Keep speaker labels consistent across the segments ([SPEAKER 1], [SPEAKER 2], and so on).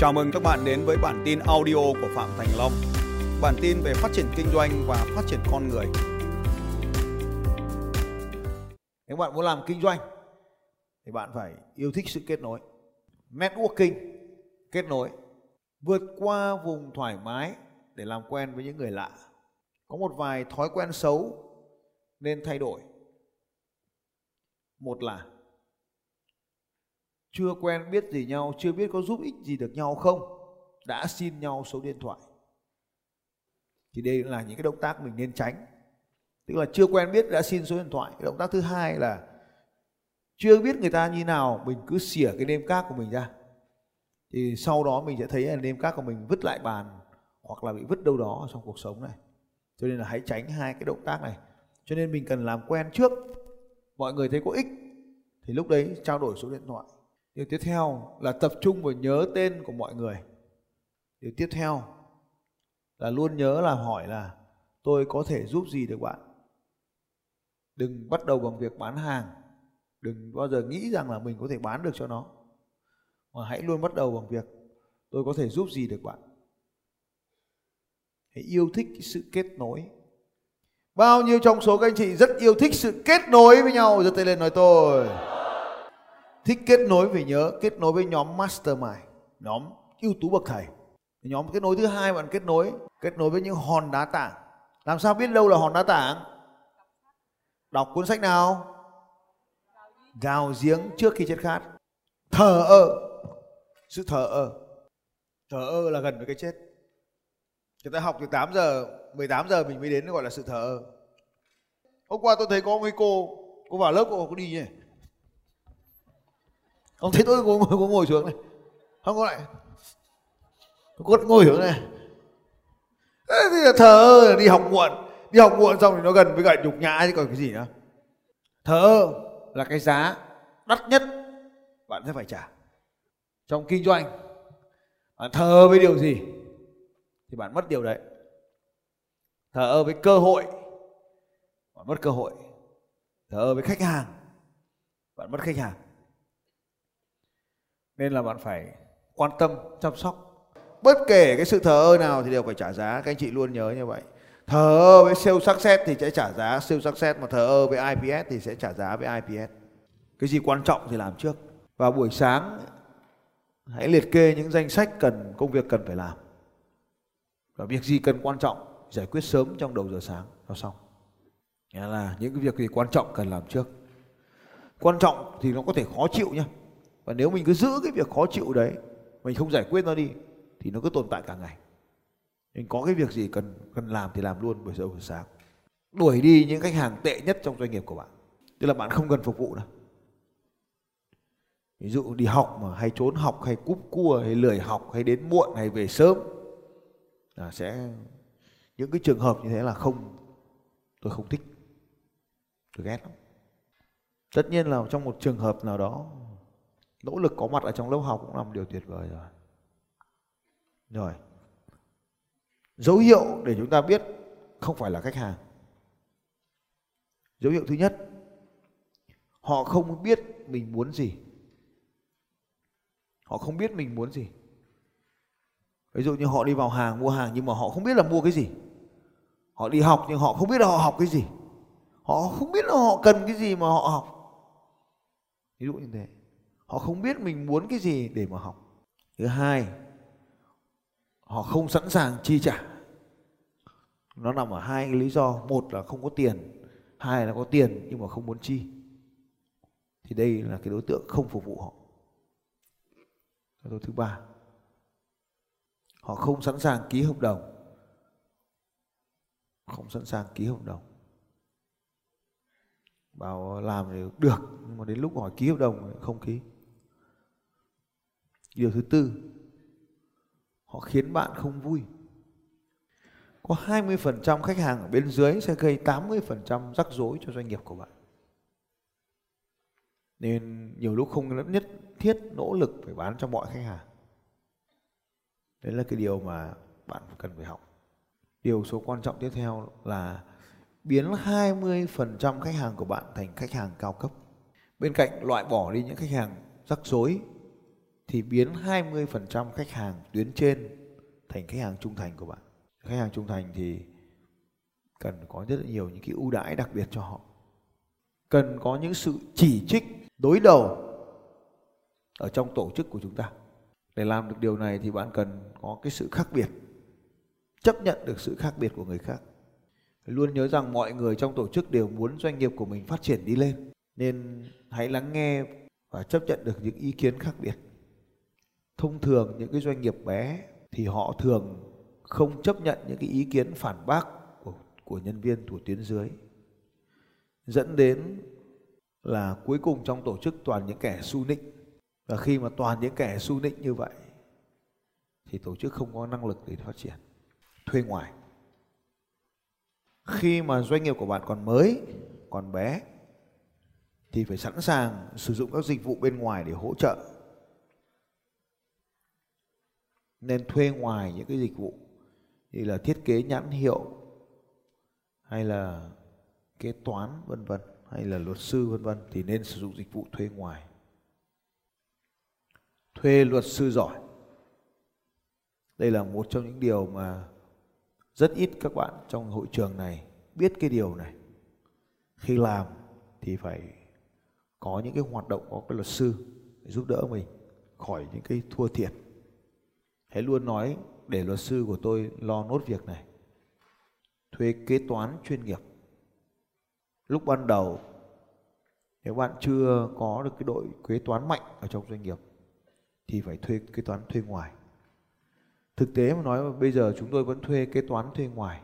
[SPEAKER 1] Chào mừng các bạn đến với bản tin audio của Phạm Thành Long. Bản tin về phát triển kinh doanh và phát triển con người.
[SPEAKER 2] Nếu bạn muốn làm kinh doanh thì bạn phải yêu thích sự kết nối. Networking, kết nối, vượt qua vùng thoải mái để làm quen với những người lạ. Có một vài thói quen xấu nên thay đổi. Một là chưa quen biết gì nhau, chưa biết có giúp ích gì được nhau không, đã xin nhau số điện thoại. Thì đây là những cái động tác mình nên tránh. Tức là chưa quen biết đã xin số điện thoại. Động tác thứ hai là chưa biết người ta như nào, mình cứ xỉa cái nêm cát của mình ra. Thì sau đó mình sẽ thấy là nêm cát của mình vứt lại bàn hoặc là bị vứt đâu đó trong cuộc sống này. Cho nên là hãy tránh hai cái động tác này. Cho nên mình cần làm quen trước. Mọi người thấy có ích thì lúc đấy trao đổi số điện thoại Điều tiếp theo là tập trung vào nhớ tên của mọi người. Điều tiếp theo là luôn nhớ là hỏi là, tôi có thể giúp gì được bạn. Đừng bắt đầu bằng việc bán hàng. Đừng bao giờ nghĩ rằng là mình có thể bán được cho nó. Mà hãy luôn bắt đầu bằng việc, tôi có thể giúp gì được bạn. Hãy yêu thích cái sự kết nối. Bao nhiêu trong số các anh chị rất yêu thích sự kết nối với nhau? giơ tay lên nói tôi thích kết nối phải nhớ, kết nối với nhóm mastermind, nhóm ưu tú bậc thầy. Nhóm kết nối thứ hai bạn kết nối kết nối với những hòn đá tảng. Làm sao biết đâu là hòn đá tảng? Đọc cuốn sách nào? Đào giếng trước khi chết khát. Thờ ơ. Sự thờ ơ. Thờ ơ là gần với cái chết. Người ta học từ 8 giờ 18 giờ mình mới đến gọi là sự thờ ơ. Hôm qua tôi thấy có mấy cô cô vào lớp cô có đi nhỉ? Ông thấy tôi ngồi ngồi, ngồi, ngồi xuống này. Không có lại cô ngồi xuống này. Thế thì là thờ đi học muộn. Đi học muộn xong thì nó gần với cả nhục nhã chứ còn cái gì nữa. Thờ là cái giá đắt nhất bạn sẽ phải trả. Trong kinh doanh bạn thờ với điều gì thì bạn mất điều đấy. Thờ với cơ hội bạn mất cơ hội. Thờ với khách hàng bạn mất khách hàng nên là bạn phải quan tâm, chăm sóc. Bất kể cái sự thờ ơ nào thì đều phải trả giá, các anh chị luôn nhớ như vậy. Thờ ơ với siêu sắc xét thì sẽ trả giá, siêu sắc xét mà thờ ơ với IPS thì sẽ trả giá với IPS cái gì quan trọng thì làm trước. Và buổi sáng, hãy liệt kê những danh sách cần, công việc cần phải làm. Và việc gì cần quan trọng, giải quyết sớm trong đầu giờ sáng, cho xong. Nghĩa là những cái việc gì quan trọng cần làm trước. Quan trọng thì nó có thể khó chịu nhá và nếu mình cứ giữ cái việc khó chịu đấy, mình không giải quyết nó đi, thì nó cứ tồn tại cả ngày. Mình có cái việc gì cần cần làm thì làm luôn buổi giờ buổi sáng. Đuổi đi những khách hàng tệ nhất trong doanh nghiệp của bạn. Tức là bạn không cần phục vụ đâu. Ví dụ đi học mà hay trốn học, hay cúp cua, hay lười học, hay đến muộn, hay về sớm, là sẽ, những cái trường hợp như thế là không, tôi không thích. Tôi ghét lắm. Tất nhiên là trong một trường hợp nào đó nỗ lực có mặt ở trong lớp học cũng là một điều tuyệt vời rồi. Rồi. Dấu hiệu để chúng ta biết không phải là khách hàng. Dấu hiệu thứ nhất, họ không biết mình muốn gì. Họ không biết mình muốn gì. Ví dụ như họ đi vào hàng, mua hàng nhưng mà họ không biết là mua cái gì. Họ đi học nhưng họ không biết là họ học cái gì. Họ không biết là họ cần cái gì mà họ học. Ví dụ như thế họ không biết mình muốn cái gì để mà học. Thứ hai, họ không sẵn sàng chi trả. Nó nằm ở hai cái lý do. Một là không có tiền, hai là có tiền nhưng mà không muốn chi. Thì đây là cái đối tượng không phục vụ họ. Yếu thứ ba, họ không sẵn sàng ký hợp đồng. Không sẵn sàng ký hợp đồng. Bảo làm thì được, nhưng mà đến lúc hỏi ký hợp đồng không ký. Điều thứ tư, họ khiến bạn không vui. Có 20% khách hàng ở bên dưới sẽ gây 80% rắc rối cho doanh nghiệp của bạn. Nên nhiều lúc không nhất thiết nỗ lực phải bán cho mọi khách hàng. Đấy là cái điều mà bạn cần phải học. Điều số quan trọng tiếp theo là biến 20% khách hàng của bạn thành khách hàng cao cấp. Bên cạnh loại bỏ đi những khách hàng rắc rối thì biến 20% khách hàng tuyến trên thành khách hàng trung thành của bạn. Khách hàng trung thành thì cần có rất là nhiều những cái ưu đãi đặc biệt cho họ. Cần có những sự chỉ trích, đối đầu ở trong tổ chức của chúng ta. Để làm được điều này thì bạn cần có cái sự khác biệt. Chấp nhận được sự khác biệt của người khác. Luôn nhớ rằng mọi người trong tổ chức đều muốn doanh nghiệp của mình phát triển đi lên. Nên hãy lắng nghe và chấp nhận được những ý kiến khác biệt. Thông thường những cái doanh nghiệp bé thì họ thường không chấp nhận những cái ý kiến phản bác của, của nhân viên của tuyến dưới dẫn đến là cuối cùng trong tổ chức toàn những kẻ su nịnh. Và khi mà toàn những kẻ su nịnh như vậy thì tổ chức không có năng lực để phát triển thuê ngoài. Khi mà doanh nghiệp của bạn còn mới còn bé thì phải sẵn sàng sử dụng các dịch vụ bên ngoài để hỗ trợ. Nên thuê ngoài những cái dịch vụ như là thiết kế nhãn hiệu, hay là kế toán, vân vân, hay là luật sư, vân vân, thì nên sử dụng dịch vụ thuê ngoài. Thuê luật sư giỏi. Đây là một trong những điều mà rất ít các bạn trong hội trường này biết cái điều này. Khi làm thì phải có những cái hoạt động có cái luật sư để giúp đỡ mình khỏi những cái thua thiệt hãy luôn nói, để luật sư của tôi lo nốt việc này. Thuê kế toán chuyên nghiệp. Lúc ban đầu, nếu bạn chưa có được cái đội kế toán mạnh ở trong doanh nghiệp, thì phải thuê kế toán thuê ngoài. Thực tế mà nói, bây giờ chúng tôi vẫn thuê kế toán thuê ngoài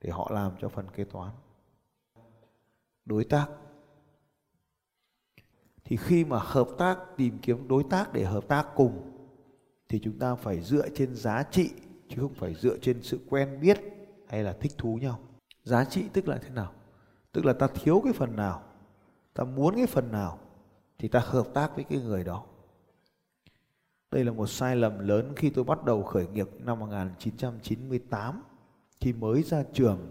[SPEAKER 2] để họ làm cho phần kế toán. Đối tác. Thì khi mà hợp tác tìm kiếm đối tác để hợp tác cùng thì chúng ta phải dựa trên giá trị, chứ không phải dựa trên sự quen biết hay là thích thú nhau. Giá trị tức là thế nào? Tức là ta thiếu cái phần nào? Ta muốn cái phần nào? Thì ta hợp tác với cái người đó. Đây là một sai lầm lớn khi tôi bắt đầu khởi nghiệp năm 1998 khi mới ra trường,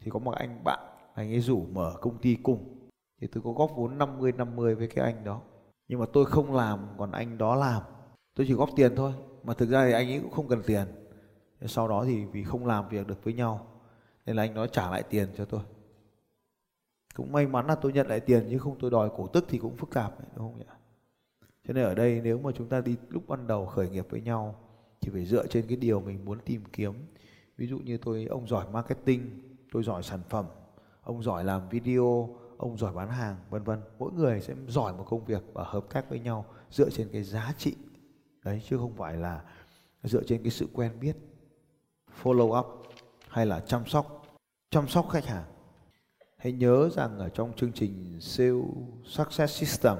[SPEAKER 2] thì có một anh bạn, anh ấy rủ mở công ty cùng. Thì tôi có góp vốn 50 50 với cái anh đó. Nhưng mà tôi không làm, còn anh đó làm tôi chỉ góp tiền thôi, mà thực ra thì anh ấy cũng không cần tiền. Sau đó thì vì không làm việc được với nhau, nên là anh nói trả lại tiền cho tôi. Cũng may mắn là tôi nhận lại tiền, chứ không tôi đòi cổ tức thì cũng phức tạp đúng không nhỉ? Cho nên ở đây nếu mà chúng ta đi lúc ban đầu khởi nghiệp với nhau, thì phải dựa trên cái điều mình muốn tìm kiếm. Ví dụ như tôi, ông giỏi marketing, tôi giỏi sản phẩm, ông giỏi làm video, ông giỏi bán hàng, vân vân. Mỗi người sẽ giỏi một công việc và hợp tác với nhau dựa trên cái giá trị đấy, chứ không phải là dựa trên cái sự quen biết, follow up hay là chăm sóc chăm sóc khách hàng. Hãy nhớ rằng ở trong chương trình sale success system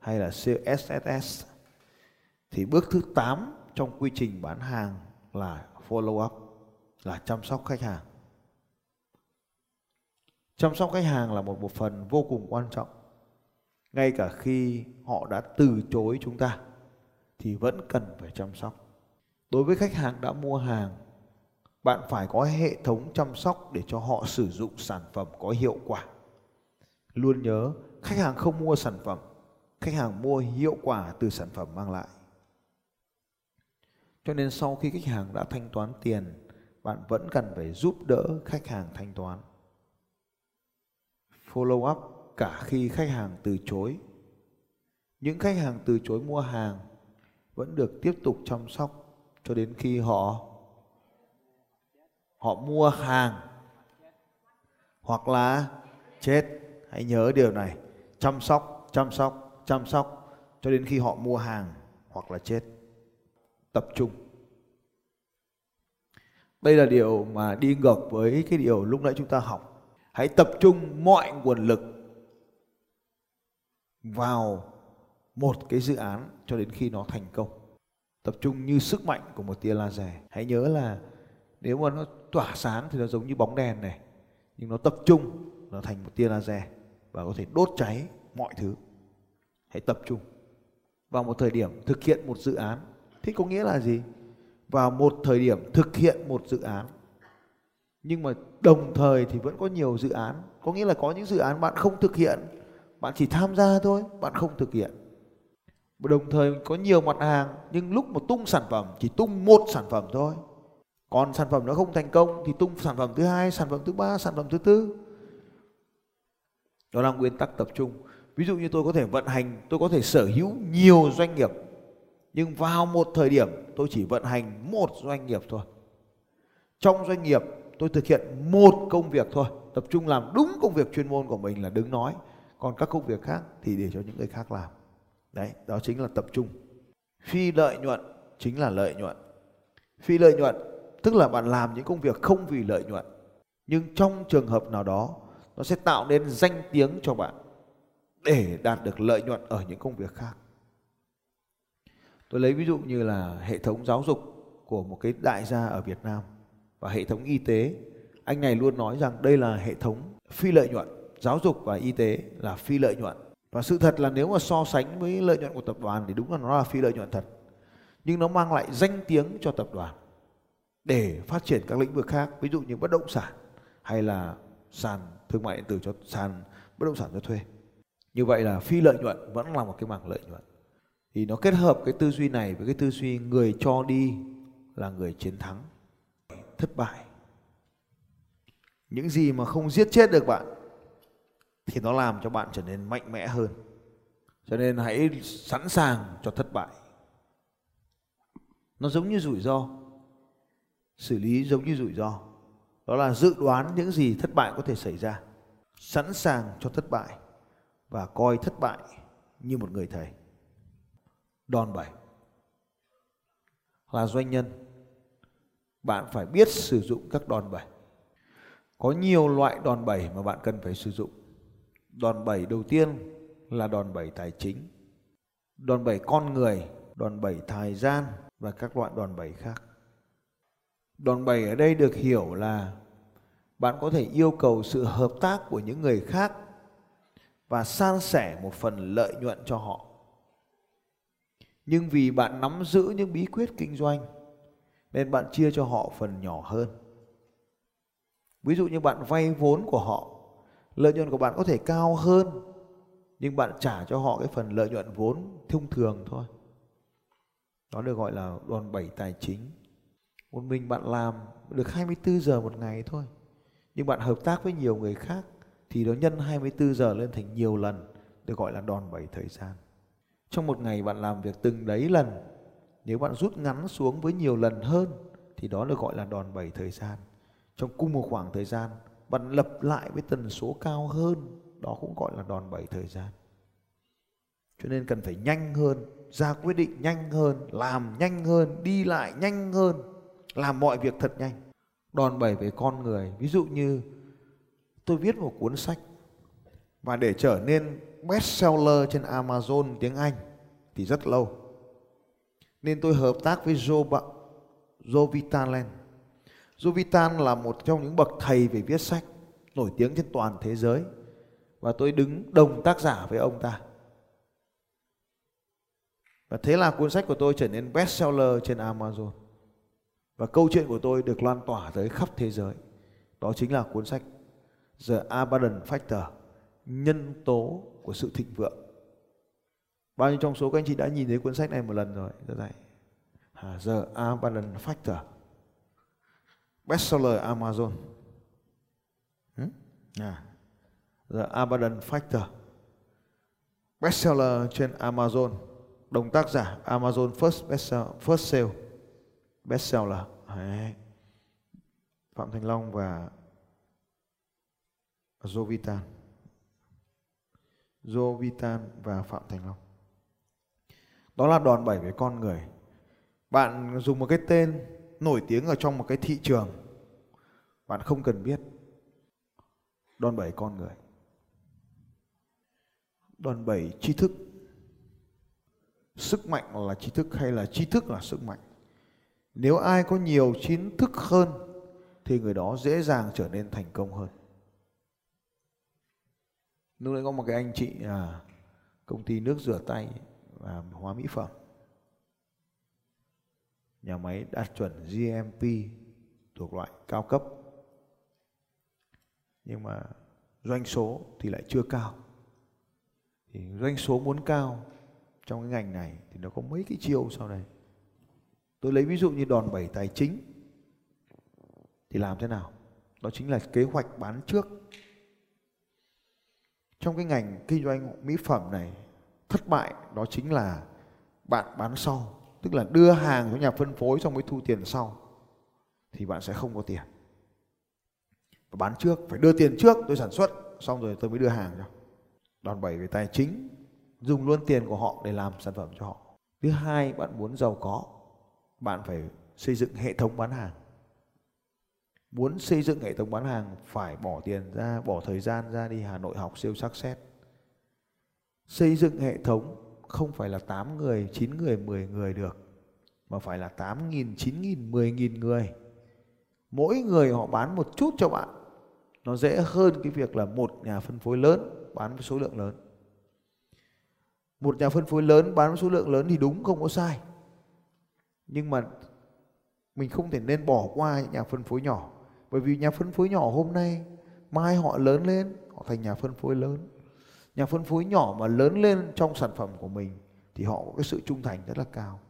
[SPEAKER 2] hay là sale SSS thì bước thứ 8 trong quy trình bán hàng là follow up, là chăm sóc khách hàng. Chăm sóc khách hàng là một bộ phần vô cùng quan trọng, ngay cả khi họ đã từ chối chúng ta thì vẫn cần phải chăm sóc. Đối với khách hàng đã mua hàng, bạn phải có hệ thống chăm sóc để cho họ sử dụng sản phẩm có hiệu quả. Luôn nhớ, khách hàng không mua sản phẩm, khách hàng mua hiệu quả từ sản phẩm mang lại. Cho nên sau khi khách hàng đã thanh toán tiền, bạn vẫn cần phải giúp đỡ khách hàng thanh toán. Follow up cả khi khách hàng từ chối. Những khách hàng từ chối mua hàng vẫn được tiếp tục chăm sóc cho đến khi họ họ mua hàng hoặc là chết. Hãy nhớ điều này. Chăm sóc chăm sóc chăm sóc cho đến khi họ mua hàng hoặc là chết. Tập trung. Đây là điều mà đi ngược với cái điều lúc nãy chúng ta học. Hãy tập trung mọi nguồn lực vào một cái dự án cho đến khi nó thành công. Tập trung như sức mạnh của một tia laser. Hãy nhớ là nếu mà nó tỏa sáng thì nó giống như bóng đèn này, nhưng nó tập trung, nó thành một tia laser và có thể đốt cháy mọi thứ. Hãy tập trung. Vào một thời điểm thực hiện một dự án thế có nghĩa là gì? Vào một thời điểm thực hiện một dự án, nhưng mà đồng thời thì vẫn có nhiều dự án. Có nghĩa là có những dự án bạn không thực hiện, bạn chỉ tham gia thôi, bạn không thực hiện đồng thời có nhiều mặt hàng, nhưng lúc mà tung sản phẩm chỉ tung một sản phẩm thôi. Còn sản phẩm nó không thành công thì tung sản phẩm thứ hai, sản phẩm thứ ba, sản phẩm thứ tư. Đó là nguyên tắc tập trung. Ví dụ như tôi có thể vận hành, tôi có thể sở hữu nhiều doanh nghiệp, nhưng vào một thời điểm tôi chỉ vận hành một doanh nghiệp thôi. Trong doanh nghiệp, tôi thực hiện một công việc thôi. Tập trung làm đúng công việc chuyên môn của mình là đứng nói. Còn các công việc khác thì để cho những người khác làm đấy, đó chính là tập trung. Phi lợi nhuận chính là lợi nhuận. Phi lợi nhuận tức là bạn làm những công việc không vì lợi nhuận, nhưng trong trường hợp nào đó, nó sẽ tạo nên danh tiếng cho bạn để đạt được lợi nhuận ở những công việc khác. Tôi lấy ví dụ như là hệ thống giáo dục của một cái đại gia ở Việt Nam và hệ thống y tế. Anh này luôn nói rằng đây là hệ thống phi lợi nhuận, giáo dục và y tế là phi lợi nhuận và sự thật là nếu mà so sánh với lợi nhuận của tập đoàn thì đúng là nó là phi lợi nhuận thật. Nhưng nó mang lại danh tiếng cho tập đoàn để phát triển các lĩnh vực khác, ví dụ như bất động sản hay là sàn thương mại điện tử cho, sàn bất động sản cho thuê. Như vậy là phi lợi nhuận vẫn là một cái mảng lợi nhuận. Thì nó kết hợp cái tư duy này với cái tư duy người cho đi là người chiến thắng, thất bại. Những gì mà không giết chết được bạn thì nó làm cho bạn trở nên mạnh mẽ hơn. Cho nên hãy sẵn sàng cho thất bại. Nó giống như rủi ro. Xử lý giống như rủi ro. Đó là dự đoán những gì thất bại có thể xảy ra. Sẵn sàng cho thất bại và coi thất bại như một người thầy. Đòn bẩy là doanh nhân. Bạn phải biết sử dụng các đòn bẩy. Có nhiều loại đòn bẩy mà bạn cần phải sử dụng đòn bẩy đầu tiên là đòn bẩy tài chính, đòn bẩy con người, đòn bẩy thời gian và các loại đòn bẩy khác. Đòn bẩy ở đây được hiểu là bạn có thể yêu cầu sự hợp tác của những người khác và san sẻ một phần lợi nhuận cho họ. Nhưng vì bạn nắm giữ những bí quyết kinh doanh, nên bạn chia cho họ phần nhỏ hơn. Ví dụ như bạn vay vốn của họ lợi nhuận của bạn có thể cao hơn, nhưng bạn trả cho họ cái phần lợi nhuận vốn thông thường thôi. Đó được gọi là đòn bẩy tài chính. Một mình bạn làm được 24 giờ một ngày thôi, nhưng bạn hợp tác với nhiều người khác thì nó nhân 24 giờ lên thành nhiều lần, được gọi là đòn bẩy thời gian. Trong một ngày bạn làm việc từng đấy lần, nếu bạn rút ngắn xuống với nhiều lần hơn thì đó được gọi là đòn bẩy thời gian. Trong cùng một khoảng thời gian bạn lập lại với tần số cao hơn đó cũng gọi là đòn bẩy thời gian. Cho nên cần phải nhanh hơn ra quyết định nhanh hơn làm nhanh hơn đi lại nhanh hơn làm mọi việc thật nhanh. Đòn bẩy về con người ví dụ như tôi viết một cuốn sách và để trở nên best seller trên Amazon tiếng Anh thì rất lâu. Nên tôi hợp tác với Joe, Joe Vitaland Jovitan là một trong những bậc thầy về viết sách nổi tiếng trên toàn thế giới. Và tôi đứng đồng tác giả với ông ta. Và thế là cuốn sách của tôi trở nên best seller trên Amazon. Và câu chuyện của tôi được lan tỏa tới khắp thế giới. Đó chính là cuốn sách The Abundant Factor, nhân tố của sự thịnh vượng. Bao nhiêu trong số các anh chị đã nhìn thấy cuốn sách này một lần rồi? Dạ Giờ này The Abundant Factor bestseller Amazon. Hmm? à, The Abundant Factor. Bestseller trên Amazon. Đồng tác giả Amazon First Bestseller First Sale. Bestseller. Đấy. Phạm Thành Long và Jovitan. Jovitan và Phạm Thành Long. Đó là đòn bẩy với con người. Bạn dùng một cái tên nổi tiếng ở trong một cái thị trường bạn không cần biết. Đòn bẩy con người. Đòn bẩy tri thức. Sức mạnh là tri thức hay là tri thức là sức mạnh? Nếu ai có nhiều kiến thức hơn thì người đó dễ dàng trở nên thành công hơn. Lúc nãy có một cái anh chị à, công ty nước rửa tay và hóa mỹ phẩm nhà máy đạt chuẩn GMP thuộc loại cao cấp. Nhưng mà doanh số thì lại chưa cao. Thì doanh số muốn cao trong cái ngành này thì nó có mấy cái chiêu sau này tôi lấy ví dụ như đòn bẩy tài chính thì làm thế nào? Đó chính là kế hoạch bán trước. Trong cái ngành kinh doanh mỹ phẩm này, thất bại đó chính là bạn bán sau tức là đưa hàng cho nhà phân phối xong mới thu tiền sau, thì bạn sẽ không có tiền. Và bán trước, phải đưa tiền trước, tôi sản xuất, xong rồi tôi mới đưa hàng cho. Đòn bẩy về tài chính, dùng luôn tiền của họ để làm sản phẩm cho họ. Thứ hai, bạn muốn giàu có, bạn phải xây dựng hệ thống bán hàng. Muốn xây dựng hệ thống bán hàng, phải bỏ tiền ra, bỏ thời gian ra đi hà nội học siêu sắc xét xây dựng hệ thống không phải là 8 người 9 người 10 người được, mà phải là 8.000 9.000 10.000 người. Mỗi người họ bán một chút cho bạn. Nó dễ hơn cái việc là một nhà phân phối lớn bán với số lượng lớn. Một nhà phân phối lớn bán với số lượng lớn thì đúng, không có sai. Nhưng mà mình không thể nên bỏ qua những nhà phân phối nhỏ. Bởi vì nhà phân phối nhỏ hôm nay, mai họ lớn lên, họ thành nhà phân phối lớn nhà phân phối nhỏ mà lớn lên trong sản phẩm của mình thì họ có cái sự trung thành rất là cao.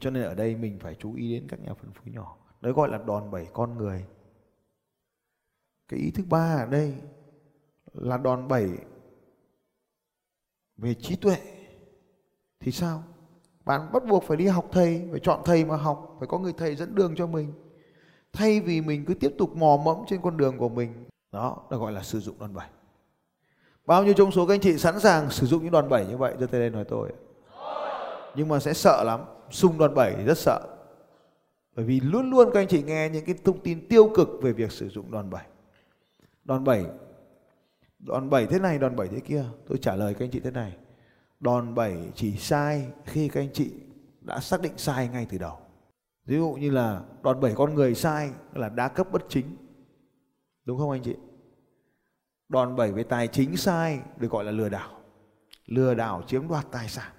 [SPEAKER 2] Cho nên ở đây mình phải chú ý đến các nhà phân phối nhỏ. Đấy gọi là đòn bẩy con người. Cái ý thứ ba ở đây là đòn bẩy về trí tuệ. Thì sao? Bạn bắt buộc phải đi học thầy, phải chọn thầy mà học, phải có người thầy dẫn đường cho mình. Thay vì mình cứ tiếp tục mò mẫm trên con đường của mình. Đó là gọi là sử dụng đòn bẩy bao nhiêu trong số các anh chị sẵn sàng sử dụng những đòn bẩy như vậy? Giơ tay lên nói tôi nhưng mà sẽ sợ lắm. Xung đòn bẩy thì rất sợ. Bởi vì luôn luôn các anh chị nghe những cái thông tin tiêu cực về việc sử dụng đòn bẩy. Đòn bẩy đòn bẩy thế này, đòn bẩy thế kia. Tôi trả lời các anh chị thế này. Đòn bẩy chỉ sai khi các anh chị đã xác định sai ngay từ đầu. Ví dụ như là đòn bẩy con người sai là đa cấp bất chính. Đúng không anh chị? Đòn bẩy về tài chính sai được gọi là lừa đảo. Lừa đảo chiếm đoạt tài sản.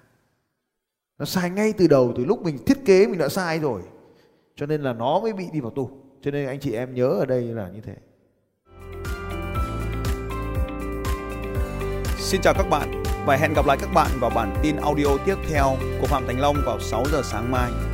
[SPEAKER 2] Nó sai ngay từ đầu, từ lúc mình thiết kế mình đã sai rồi. Cho nên là nó mới bị đi vào tù. Cho nên anh chị em nhớ ở đây là như thế.
[SPEAKER 1] Xin chào các bạn và hẹn gặp lại các bạn vào bản tin audio tiếp theo của Phạm Thành Long vào 6 giờ sáng mai.